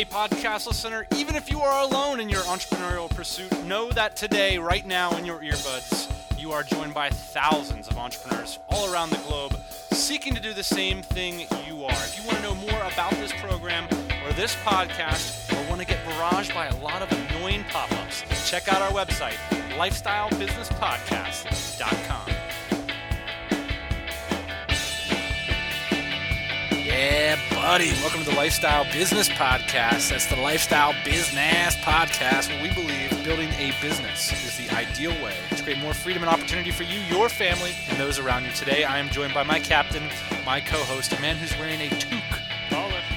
Hey, podcast listener, even if you are alone in your entrepreneurial pursuit, know that today, right now, in your earbuds, you are joined by thousands of entrepreneurs all around the globe seeking to do the same thing you are. If you want to know more about this program or this podcast, or want to get barraged by a lot of annoying pop ups, check out our website, lifestylebusinesspodcast.com. Yeah, buddy. Welcome to the Lifestyle Business Podcast. That's the Lifestyle Business Podcast where we believe building a business is the ideal way to create more freedom and opportunity for you, your family, and those around you. Today, I am joined by my captain, my co host, a man who's wearing a toque.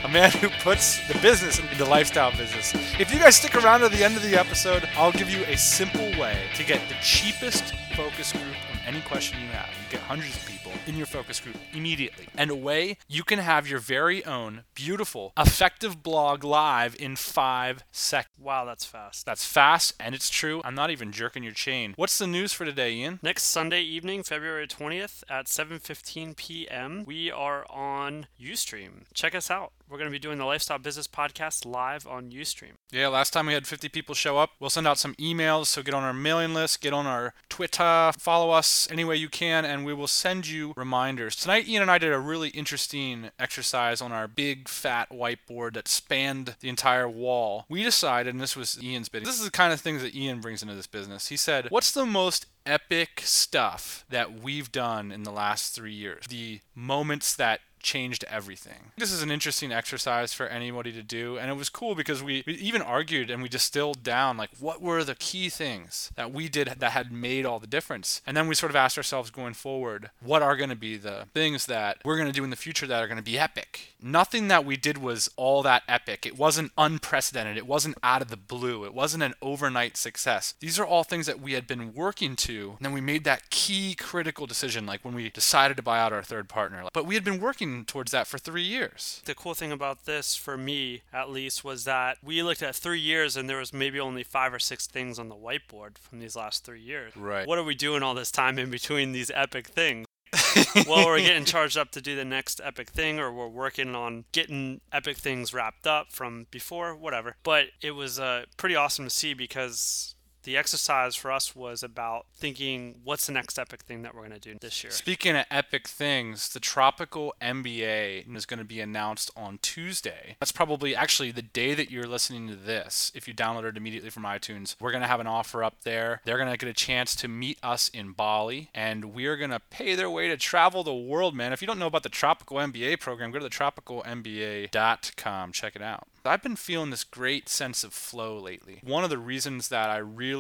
A man who puts the business into the lifestyle business. If you guys stick around to the end of the episode, I'll give you a simple way to get the cheapest focus group on any question you have. You get hundreds of people in your focus group immediately. And away you can have your very own beautiful, effective blog live in five seconds. Wow, that's fast. That's fast and it's true. I'm not even jerking your chain. What's the news for today, Ian? Next Sunday evening, February 20th at 7:15 p.m., we are on Ustream. Check us out. We're going to be doing the Lifestyle Business Podcast live on Ustream. Yeah, last time we had 50 people show up. We'll send out some emails, so get on our mailing list, get on our Twitter, follow us any way you can, and we will send you reminders. Tonight, Ian and I did a really interesting exercise on our big fat whiteboard that spanned the entire wall. We decided, and this was Ian's bid, this is the kind of things that Ian brings into this business. He said, What's the most epic stuff that we've done in the last three years? The moments that changed everything. This is an interesting exercise for anybody to do, and it was cool because we, we, even argued and we distilled down like what were the key things that we did that had made all the difference. And then we sort of asked ourselves going forward, what are going to be the things that we're going to do in the future that are going to be epic? Nothing that we did was all that epic. It wasn't unprecedented. It wasn't out of the blue. It wasn't an overnight success. These are all things that we had been working to, and then we made that key critical decision like when we decided to buy out our third partner. But we had been working towards that for three years. The cool thing about this, for me at least, was that we looked at three years and there was maybe only five or six things on the whiteboard from these last three years. Right. What are we doing all this time in between these epic things? well, we're getting charged up to do the next epic thing, or we're working on getting epic things wrapped up from before, whatever. But it was uh, pretty awesome to see because the exercise for us was about thinking what's the next epic thing that we're going to do this year. Speaking of epic things, the Tropical MBA is going to be announced on Tuesday. That's probably actually the day that you're listening to this. If you download it immediately from iTunes, we're going to have an offer up there. They're going to get a chance to meet us in Bali, and we're going to pay their way to travel the world, man. If you don't know about the Tropical MBA program, go to the tropicalmba.com. Check it out. I've been feeling this great sense of flow lately. One of the reasons that I really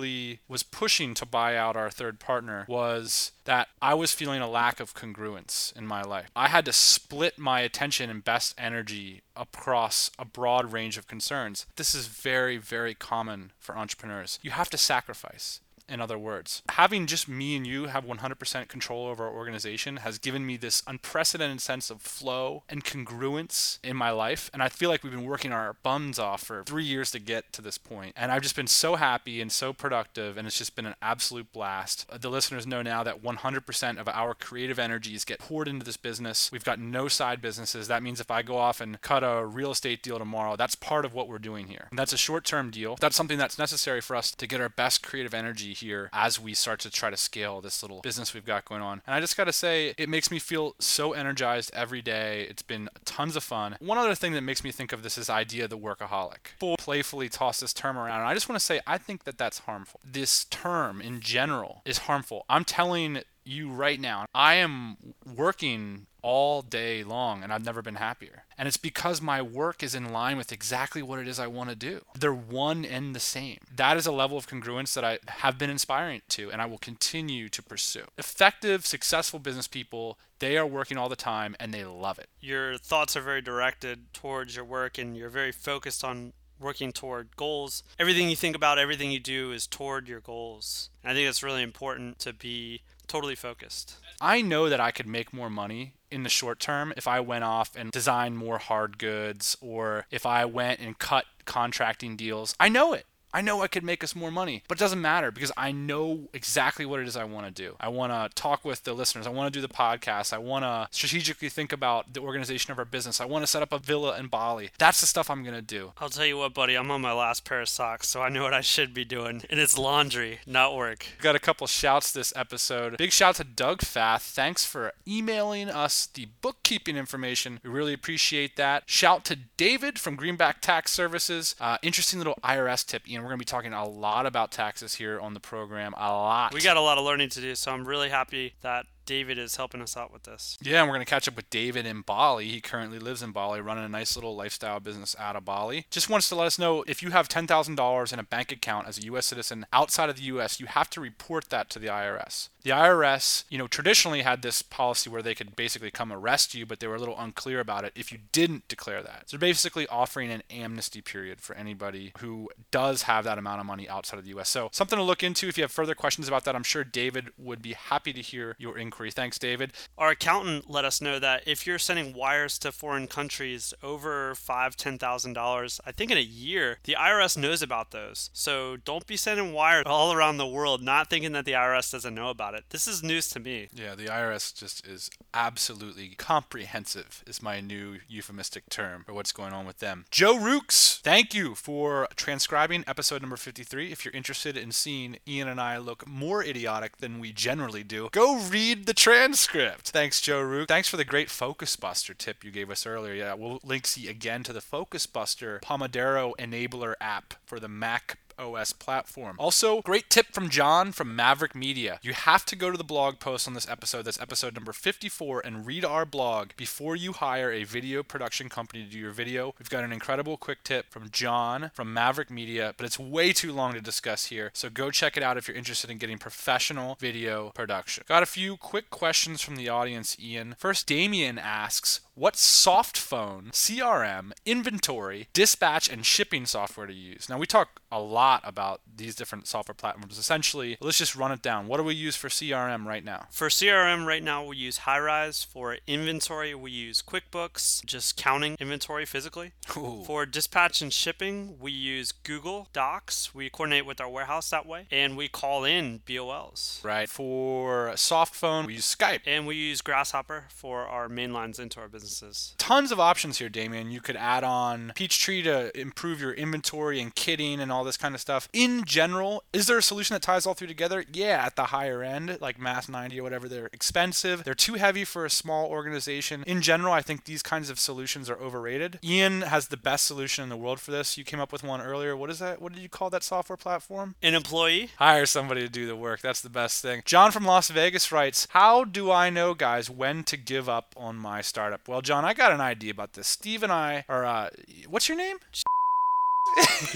was pushing to buy out our third partner was that I was feeling a lack of congruence in my life. I had to split my attention and best energy across a broad range of concerns. This is very, very common for entrepreneurs. You have to sacrifice in other words. Having just me and you have 100% control over our organization has given me this unprecedented sense of flow and congruence in my life. And I feel like we've been working our bums off for three years to get to this point. And I've just been so happy and so productive, and it's just been an absolute blast. Uh, the listeners know now that 100% of our creative energies get poured into this business. We've got no side businesses. That means if I go off and cut a real estate deal tomorrow, that's part of what we're doing here. And that's a short term deal. That's something that's necessary for us to get our best creative energy here as we start to try to scale this little business we've got going on. And I just got to say, it makes me feel so energized every day. It's been tons of fun. One other thing that makes me think of this is idea of the workaholic. People playfully toss this term around, and I just want to say, I think that that's harmful. This term in general is harmful. I'm telling you right now, I am working all day long and I've never been happier. And it's because my work is in line with exactly what it is I want to do. They're one and the same. That is a level of congruence that I have been inspiring to and I will continue to pursue. Effective, successful business people, they are working all the time and they love it. Your thoughts are very directed towards your work and you're very focused on working toward goals. Everything you think about, everything you do is toward your goals. And I think it's really important to be totally focused. I know that I could make more money in the short term if I went off and designed more hard goods or if I went and cut contracting deals. I know it. I know I could make us more money, but it doesn't matter because I know exactly what it is I want to do. I want to talk with the listeners. I want to do the podcast. I want to strategically think about the organization of our business. I want to set up a villa in Bali. That's the stuff I'm going to do. I'll tell you what, buddy, I'm on my last pair of socks, so I know what I should be doing. And it's laundry, not work. Got a couple shouts this episode. Big shout to Doug Fath. Thanks for emailing us the bookkeeping information. We really appreciate that. Shout to David from Greenback Tax Services. Uh, interesting little IRS tip, Ian. We're going to be talking a lot about taxes here on the program. A lot. We got a lot of learning to do, so I'm really happy that David is helping us out with this. Yeah, and we're going to catch up with David in Bali. He currently lives in Bali, running a nice little lifestyle business out of Bali. Just wants to let us know if you have $10,000 in a bank account as a U.S. citizen outside of the U.S., you have to report that to the IRS. The IRS, you know, traditionally had this policy where they could basically come arrest you, but they were a little unclear about it if you didn't declare that. So they're basically offering an amnesty period for anybody who does have that amount of money outside of the U.S. So something to look into. If you have further questions about that, I'm sure David would be happy to hear your inquiry. Thanks, David. Our accountant let us know that if you're sending wires to foreign countries over five, ten thousand dollars, I think in a year, the IRS knows about those. So don't be sending wires all around the world, not thinking that the IRS doesn't know about it. This is news to me. Yeah, the IRS just is absolutely comprehensive, is my new euphemistic term for what's going on with them. Joe Rooks, thank you for transcribing episode number 53. If you're interested in seeing Ian and I look more idiotic than we generally do, go read the transcript. Thanks, Joe Rook. Thanks for the great Focus Booster tip you gave us earlier. Yeah, we'll link see again to the Focus Booster Pomodoro enabler app for the Mac OS platform. Also, great tip from John from Maverick Media. You have to go to the blog post on this episode, that's episode number 54, and read our blog before you hire a video production company to do your video. We've got an incredible quick tip from John from Maverick Media, but it's way too long to discuss here. So go check it out if you're interested in getting professional video production. Got a few quick questions from the audience, Ian. First, Damien asks, what soft phone, CRM, inventory, dispatch, and shipping software to use. Now, we talk a lot about these different software platforms. Essentially, let's just run it down. What do we use for CRM right now? For CRM right now, we use Highrise. For inventory, we use QuickBooks, just counting inventory physically. Ooh. For dispatch and shipping, we use Google Docs. We coordinate with our warehouse that way, and we call in BOLs. Right. For soft phone, we use Skype. And we use Grasshopper for our main lines into our businesses. Tons of options here, Damien. You could add on Peachtree to improve your inventory and kitting and all this kind of stuff. In general, is there a solution that ties all three together? Yeah, at the higher end, like MAS 90 or whatever, they're expensive. They're too heavy for a small organization. In general, I think these kinds of solutions are overrated. Ian has the best solution in the world for this. You came up with one earlier. What is that? What did you call that software platform? An employee. Hire somebody to do the work. That's the best thing. John from Las Vegas writes, How do I know, guys, when to give up on my startup? Well, John, I got an idea about this. Steve and I are, uh, what's your name?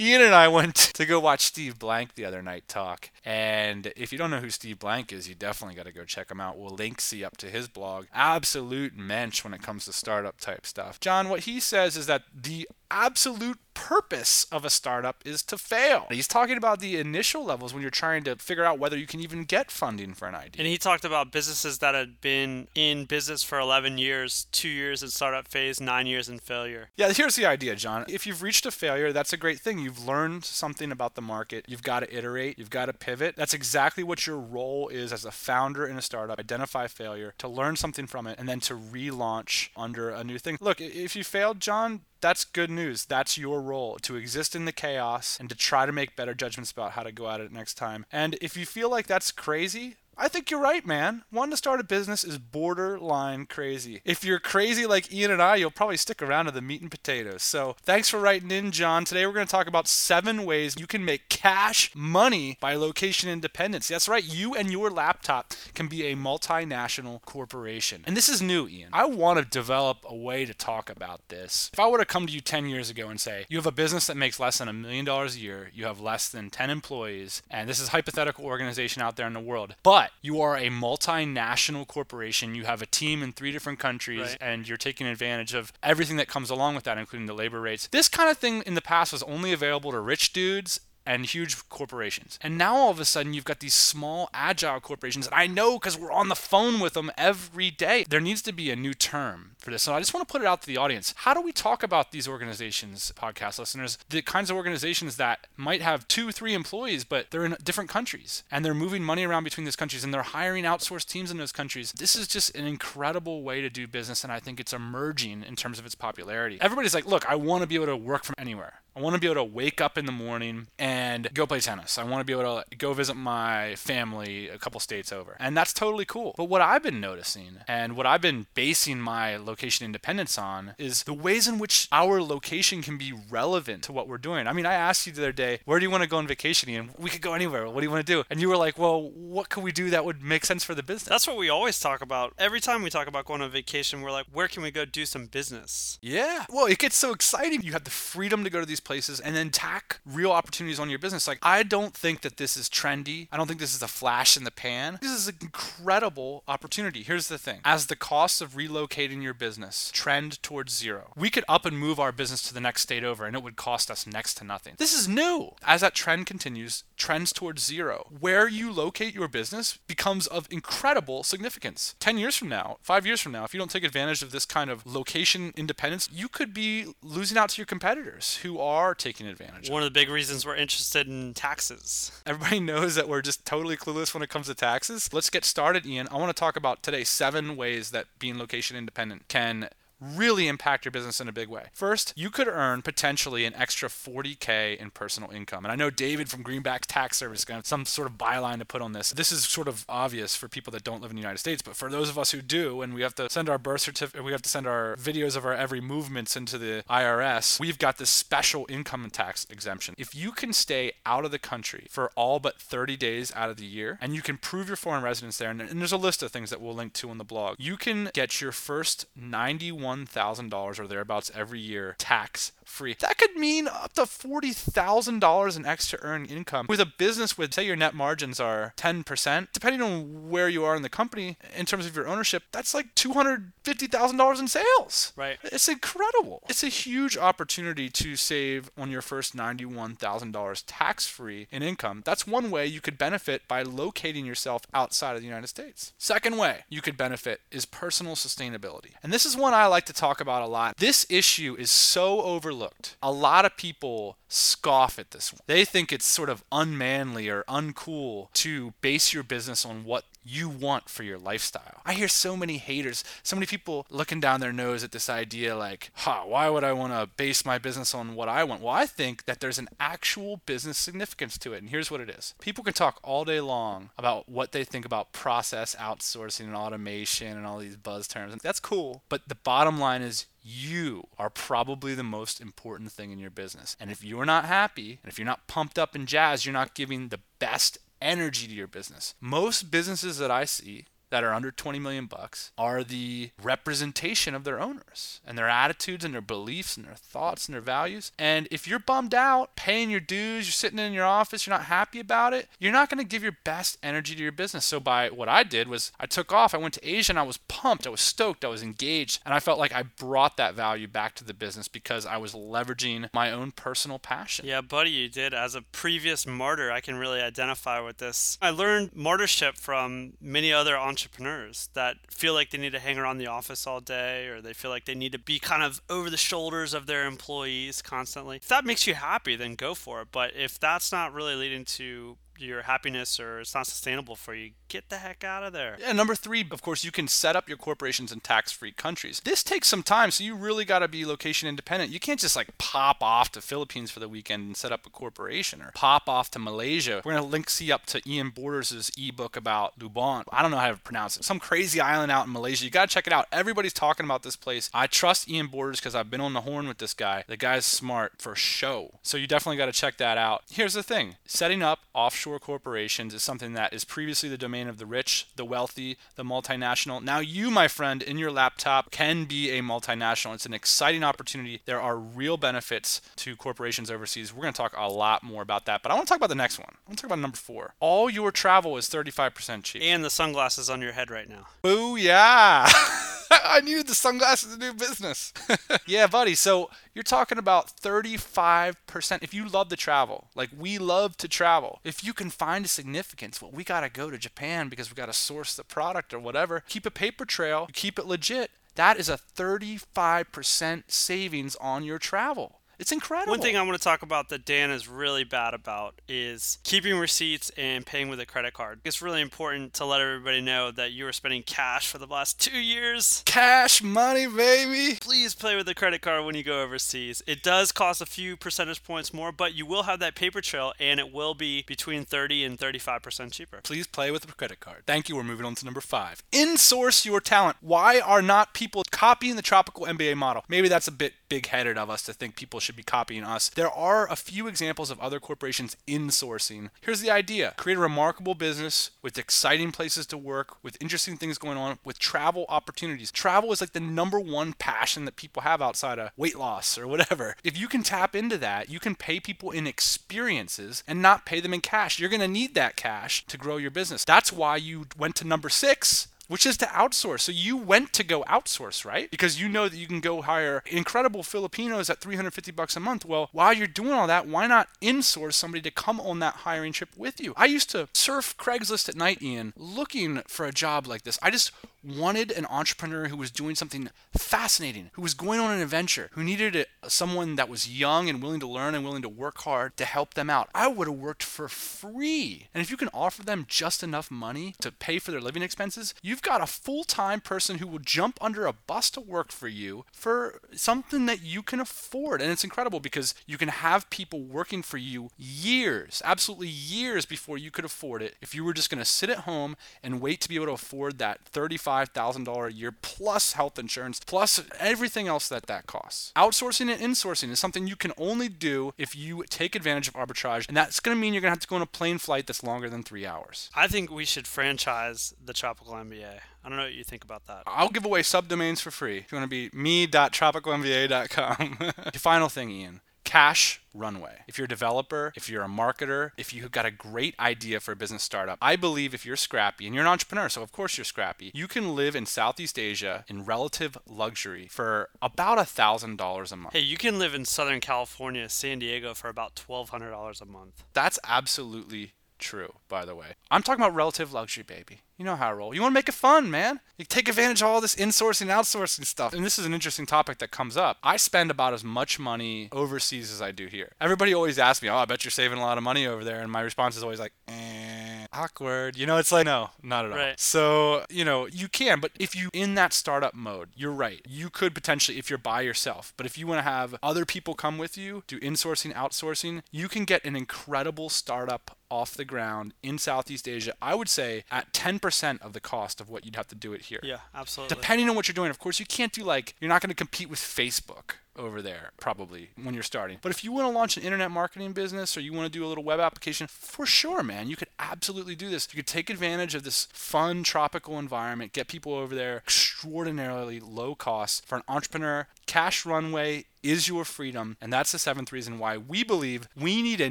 Ian and I went to go watch Steve Blank the other night talk. And if you don't know who Steve Blank is, you definitely got to go check him out. We'll link see up to his blog. Absolute mensch when it comes to startup type stuff. John, what he says is that the absolute purpose of a startup is to fail. He's talking about the initial levels when you're trying to figure out whether you can even get funding for an idea. And he talked about businesses that had been in business for 11 years, two years in startup phase, nine years in failure. Yeah, here's the idea, John. If you've reached a failure, that's a great thing. You've learned something about the market. You've got to iterate. You've got to pivot. That's exactly what your role is as a founder in a startup. Identify failure, to learn something from it, and then to relaunch under a new thing. Look, if you failed, John, that's good news. That's your role to exist in the chaos and to try to make better judgments about how to go at it next time. And if you feel like that's crazy, I think you're right, man. Wanting to start a business is borderline crazy. If you're crazy like Ian and I, you'll probably stick around to the meat and potatoes. So thanks for writing in, John. Today we're going to talk about seven ways you can make cash money by location independence. That's right, you and your laptop can be a multinational corporation. And this is new, Ian. I want to develop a way to talk about this. If I were to come to you 10 years ago and say, you have a business that makes less than a million dollars a year, you have less than 10 employees, and this is hypothetical organization out there in the world, but you are a multinational corporation. You have a team in three different countries, Right. and you're taking advantage of everything that comes along with that, including the labor rates. This kind of thing in the past was only available to rich dudes and huge corporations. And now all of a sudden you've got these small agile corporations and I know cuz we're on the phone with them every day. There needs to be a new term for this. So I just want to put it out to the audience. How do we talk about these organizations, podcast listeners, the kinds of organizations that might have 2 3 employees but they're in different countries and they're moving money around between those countries and they're hiring outsourced teams in those countries. This is just an incredible way to do business and I think it's emerging in terms of its popularity. Everybody's like, "Look, I want to be able to work from anywhere." I want to be able to wake up in the morning and go play tennis. I want to be able to go visit my family a couple states over. And that's totally cool. But what I've been noticing and what I've been basing my location independence on is the ways in which our location can be relevant to what we're doing. I mean, I asked you the other day, where do you want to go on vacation? And we could go anywhere. What do you want to do? And you were like, well, what could we do that would make sense for the business? That's what we always talk about. Every time we talk about going on vacation, we're like, where can we go do some business? Yeah. Well, it gets so exciting. You have the freedom to go to these places and then tack real opportunities on your business. Like, I don't think that this is trendy. I don't think this is a flash in the pan. This is an incredible opportunity. Here's the thing as the costs of relocating your business trend towards zero, we could up and move our business to the next state over and it would cost us next to nothing. This is new. As that trend continues, trends towards zero. Where you locate your business becomes of incredible significance. 10 years from now, five years from now, if you don't take advantage of this kind of location independence, you could be losing out to your competitors who are taking advantage. One of the big reasons we're interested in taxes. Everybody knows that we're just totally clueless when it comes to taxes. Let's get started, Ian. I want to talk about today seven ways that being location independent can really impact your business in a big way. First, you could earn potentially an extra 40K in personal income. And I know David from Greenback Tax Service is going to have some sort of byline to put on this. This is sort of obvious for people that don't live in the United States, but for those of us who do, and we have to send our birth certificate, we have to send our videos of our every movements into the IRS, we've got this special income tax exemption. If you can stay out of the country for all but 30 days out of the year, and you can prove your foreign residence there, and, there's a list of things that we'll link to on the blog, you can get your first 91 $1,000 or thereabouts every year tax free. That could mean up to $40,000 in extra earned income with a business with, say, your net margins are 10%. Depending on where you are in the company in terms of your ownership, that's like $250,000 in sales. Right. It's incredible. It's a huge opportunity to save on your first $91,000 tax free in income. That's one way you could benefit by locating yourself outside of the United States. Second way you could benefit is personal sustainability. And this is one I like to talk about a lot. This issue is so overlooked. A lot of people scoff at this. They think it's sort of unmanly or uncool to base your business on what you want for your lifestyle. I hear so many haters, so many people looking down their nose at this idea like, huh, why would I want to base my business on what I want? Well, I think that there's an actual business significance to it. And here's what it is people can talk all day long about what they think about process outsourcing and automation and all these buzz terms. And that's cool. But the bottom line is, you are probably the most important thing in your business. And if you're not happy, and if you're not pumped up and jazzed, you're not giving the best energy to your business. Most businesses that I see that are under 20 million bucks are the representation of their owners and their attitudes and their beliefs and their thoughts and their values. And if you're bummed out, paying your dues, you're sitting in your office, you're not happy about it, you're not going to give your best energy to your business. So by what I did was I took off, I went to Asia and I was pumped, I was stoked, I was engaged, and I felt like I brought that value back to the business because I was leveraging my own personal passion. Yeah, buddy, you did. As a previous martyr, I can really identify with this. I learned martyrship from many other entrepreneurs entrepreneurs that feel like they need to hang around the office all day or they feel like they need to be kind of over the shoulders of their employees constantly. If that makes you happy, then go for it. But if that's not really leading to your happiness or it's not sustainable for you, get the heck out of there. Yeah, number three, of course, you can set up your corporations in tax free countries. This takes some time, so you really got to be location independent. You can't just like pop off to Philippines for the weekend and set up a corporation or pop off to Malaysia. We're going to link see up to Ian Borders' ebook about Lubon. I don't know how to pronounce it. Some crazy island out in Malaysia. You got to check it out. Everybody's talking about this place. I trust Ian Borders because I've been on the horn with this guy. The guy's smart for show. So you definitely got to check that out. Here's the thing setting up offshore corporations is something that is previously the domain of the rich, the wealthy, the multinational. Now, you, my friend, in your laptop can be a multinational. It's an exciting opportunity. There are real benefits to corporations overseas. We're going to talk a lot more about that, but I want to talk about the next one. I want to talk about number four. All your travel is 35% cheap. And the sunglasses on your head right now. Boo, yeah. I needed the sunglasses to do business. yeah, buddy. So you're talking about 35%. If you love to travel, like we love to travel, if you can find a significance, well, we got to go to Japan because we got to source the product or whatever, keep a paper trail, keep it legit. That is a 35% savings on your travel. It's incredible. One thing I want to talk about that Dan is really bad about is keeping receipts and paying with a credit card. It's really important to let everybody know that you are spending cash for the last two years. Cash money, baby. Please play with a credit card when you go overseas. It does cost a few percentage points more, but you will have that paper trail and it will be between 30 and 35% cheaper. Please play with a credit card. Thank you. We're moving on to number five. In-source your talent. Why are not people copying the tropical MBA model? Maybe that's a bit big-headed of us to think people should be copying us. There are a few examples of other corporations insourcing. Here's the idea create a remarkable business with exciting places to work, with interesting things going on, with travel opportunities. Travel is like the number one passion that people have outside of weight loss or whatever. If you can tap into that, you can pay people in experiences and not pay them in cash. You're going to need that cash to grow your business. That's why you went to number six which is to outsource. So you went to go outsource, right? Because you know that you can go hire incredible Filipinos at 350 bucks a month. Well, while you're doing all that, why not insource somebody to come on that hiring trip with you? I used to surf Craigslist at night, Ian, looking for a job like this. I just wanted an entrepreneur who was doing something fascinating, who was going on an adventure, who needed a, someone that was young and willing to learn and willing to work hard to help them out. I would have worked for free. And if you can offer them just enough money to pay for their living expenses, you've got a full time person who will jump under a bus to work for you for something that you can afford. And it's incredible because you can have people working for you years, absolutely years before you could afford it. If you were just going to sit at home and wait to be able to afford that 35 $5,000 a year plus health insurance plus everything else that that costs. Outsourcing and insourcing is something you can only do if you take advantage of arbitrage, and that's going to mean you're going to have to go on a plane flight that's longer than three hours. I think we should franchise the Tropical MBA. I don't know what you think about that. I'll give away subdomains for free. If you want to be me.tropicalmba.com. the final thing, Ian cash runway. If you're a developer, if you're a marketer, if you've got a great idea for a business startup, I believe if you're scrappy and you're an entrepreneur, so of course you're scrappy, you can live in Southeast Asia in relative luxury for about a thousand dollars a month. Hey, you can live in Southern California, San Diego for about twelve hundred dollars a month. That's absolutely true, by the way. I'm talking about relative luxury, baby. You know how I roll. You want to make it fun, man. You take advantage of all this insourcing, outsourcing stuff. And this is an interesting topic that comes up. I spend about as much money overseas as I do here. Everybody always asks me, "Oh, I bet you're saving a lot of money over there," and my response is always like, "Eh, awkward." You know, it's like, no, not at all. Right. So, you know, you can, but if you in that startup mode, you're right. You could potentially, if you're by yourself, but if you want to have other people come with you, do insourcing, outsourcing, you can get an incredible startup off the ground in Southeast Asia. I would say at 10% of the cost of what you'd have to do it here. Yeah, absolutely. Depending on what you're doing, of course, you can't do like, you're not going to compete with Facebook over there probably when you're starting. But if you want to launch an internet marketing business or you want to do a little web application, for sure, man, you could absolutely do this. You could take advantage of this fun tropical environment, get people over there extraordinarily low cost for an entrepreneur. Cash runway is your freedom. And that's the seventh reason why we believe we need a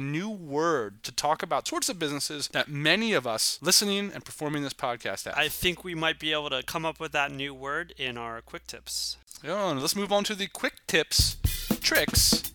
new word to talk about sorts of businesses that many of us listening and performing this podcast have. I think we might be able to come up with that new word in our quick tips. Yeah, let's move on to the quick tips, tricks,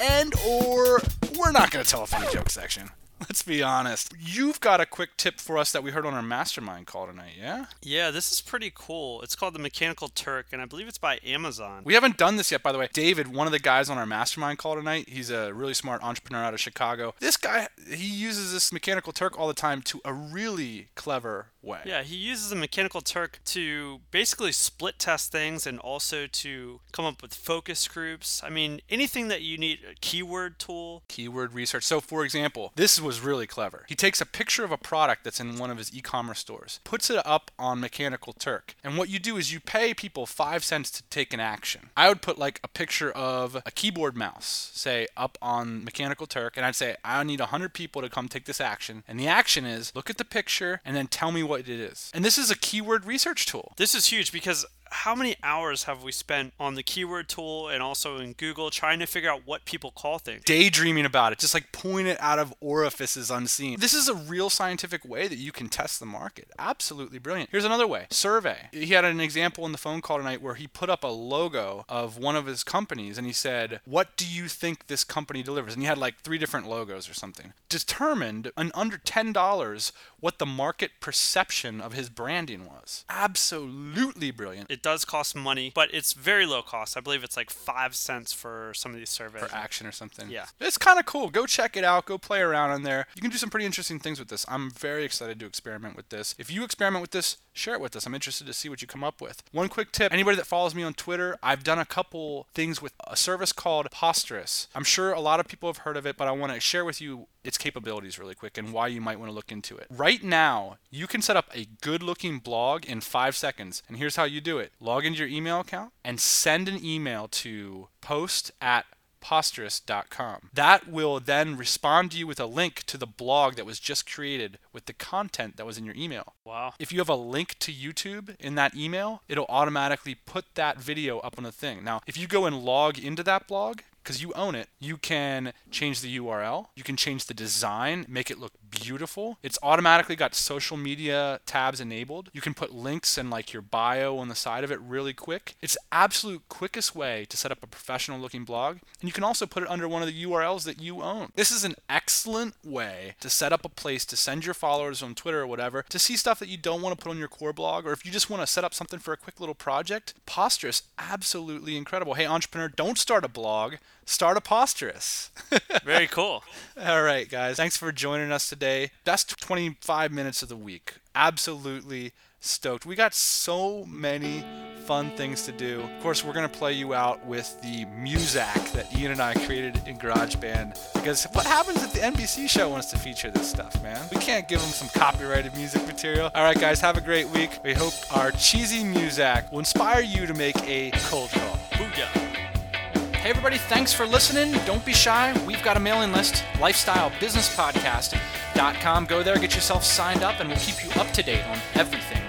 and or we're not going to tell a funny joke section. Let's be honest. You've got a quick tip for us that we heard on our mastermind call tonight, yeah? Yeah, this is pretty cool. It's called the Mechanical Turk, and I believe it's by Amazon. We haven't done this yet, by the way. David, one of the guys on our mastermind call tonight, he's a really smart entrepreneur out of Chicago. This guy, he uses this Mechanical Turk all the time to a really clever way. Yeah, he uses a Mechanical Turk to basically split test things and also to come up with focus groups. I mean, anything that you need, a keyword tool. Keyword research. So, for example, this was really clever. He takes a picture of a product that's in one of his e commerce stores, puts it up on Mechanical Turk. And what you do is you pay people five cents to take an action. I would put like a picture of a keyboard mouse, say, up on Mechanical Turk, and I'd say, I need 100 people to come take this action. And the action is look at the picture and then tell me what it is. And this is a keyword research tool. This is huge because how many hours have we spent on the keyword tool and also in Google trying to figure out what people call things? Daydreaming about it, just like pulling it out of orifices unseen. This is a real scientific way that you can test the market. Absolutely brilliant. Here's another way survey. He had an example in the phone call tonight where he put up a logo of one of his companies and he said, What do you think this company delivers? And he had like three different logos or something. Determined in under $10 what the market perception of his branding was. Absolutely brilliant. It does cost money, but it's very low cost. I believe it's like five cents for some of these surveys. For action or something. Yeah. It's kind of cool. Go check it out. Go play around on there. You can do some pretty interesting things with this. I'm very excited to experiment with this. If you experiment with this, share it with us. I'm interested to see what you come up with. One quick tip anybody that follows me on Twitter, I've done a couple things with a service called Posterous. I'm sure a lot of people have heard of it, but I want to share with you its capabilities really quick and why you might want to look into it. Right now, you can set up a good looking blog in five seconds. And here's how you do it log into your email account and send an email to post at posterous.com. That will then respond to you with a link to the blog that was just created with the content that was in your email. Wow. If you have a link to YouTube in that email, it'll automatically put that video up on the thing. Now, if you go and log into that blog, because you own it, you can change the URL, you can change the design, make it look beautiful. It's automatically got social media tabs enabled. You can put links and like your bio on the side of it really quick. It's absolute quickest way to set up a professional looking blog. And you can also put it under one of the URLs that you own. This is an excellent way to set up a place to send your followers on Twitter or whatever to see stuff that you don't want to put on your core blog or if you just want to set up something for a quick little project. Posterous, absolutely incredible. Hey entrepreneur, don't start a blog start a Posterous. Very cool. All right, guys. Thanks for joining us today. Best 25 minutes of the week. Absolutely stoked. We got so many fun things to do. Of course, we're going to play you out with the Muzak that Ian and I created in GarageBand. Because what happens if the NBC show wants to feature this stuff, man? We can't give them some copyrighted music material. All right, guys, have a great week. We hope our cheesy Muzak will inspire you to make a cold call. Booyah. Hey, everybody, thanks for listening. Don't be shy. We've got a mailing list, lifestylebusinesspodcast.com. Go there, get yourself signed up, and we'll keep you up to date on everything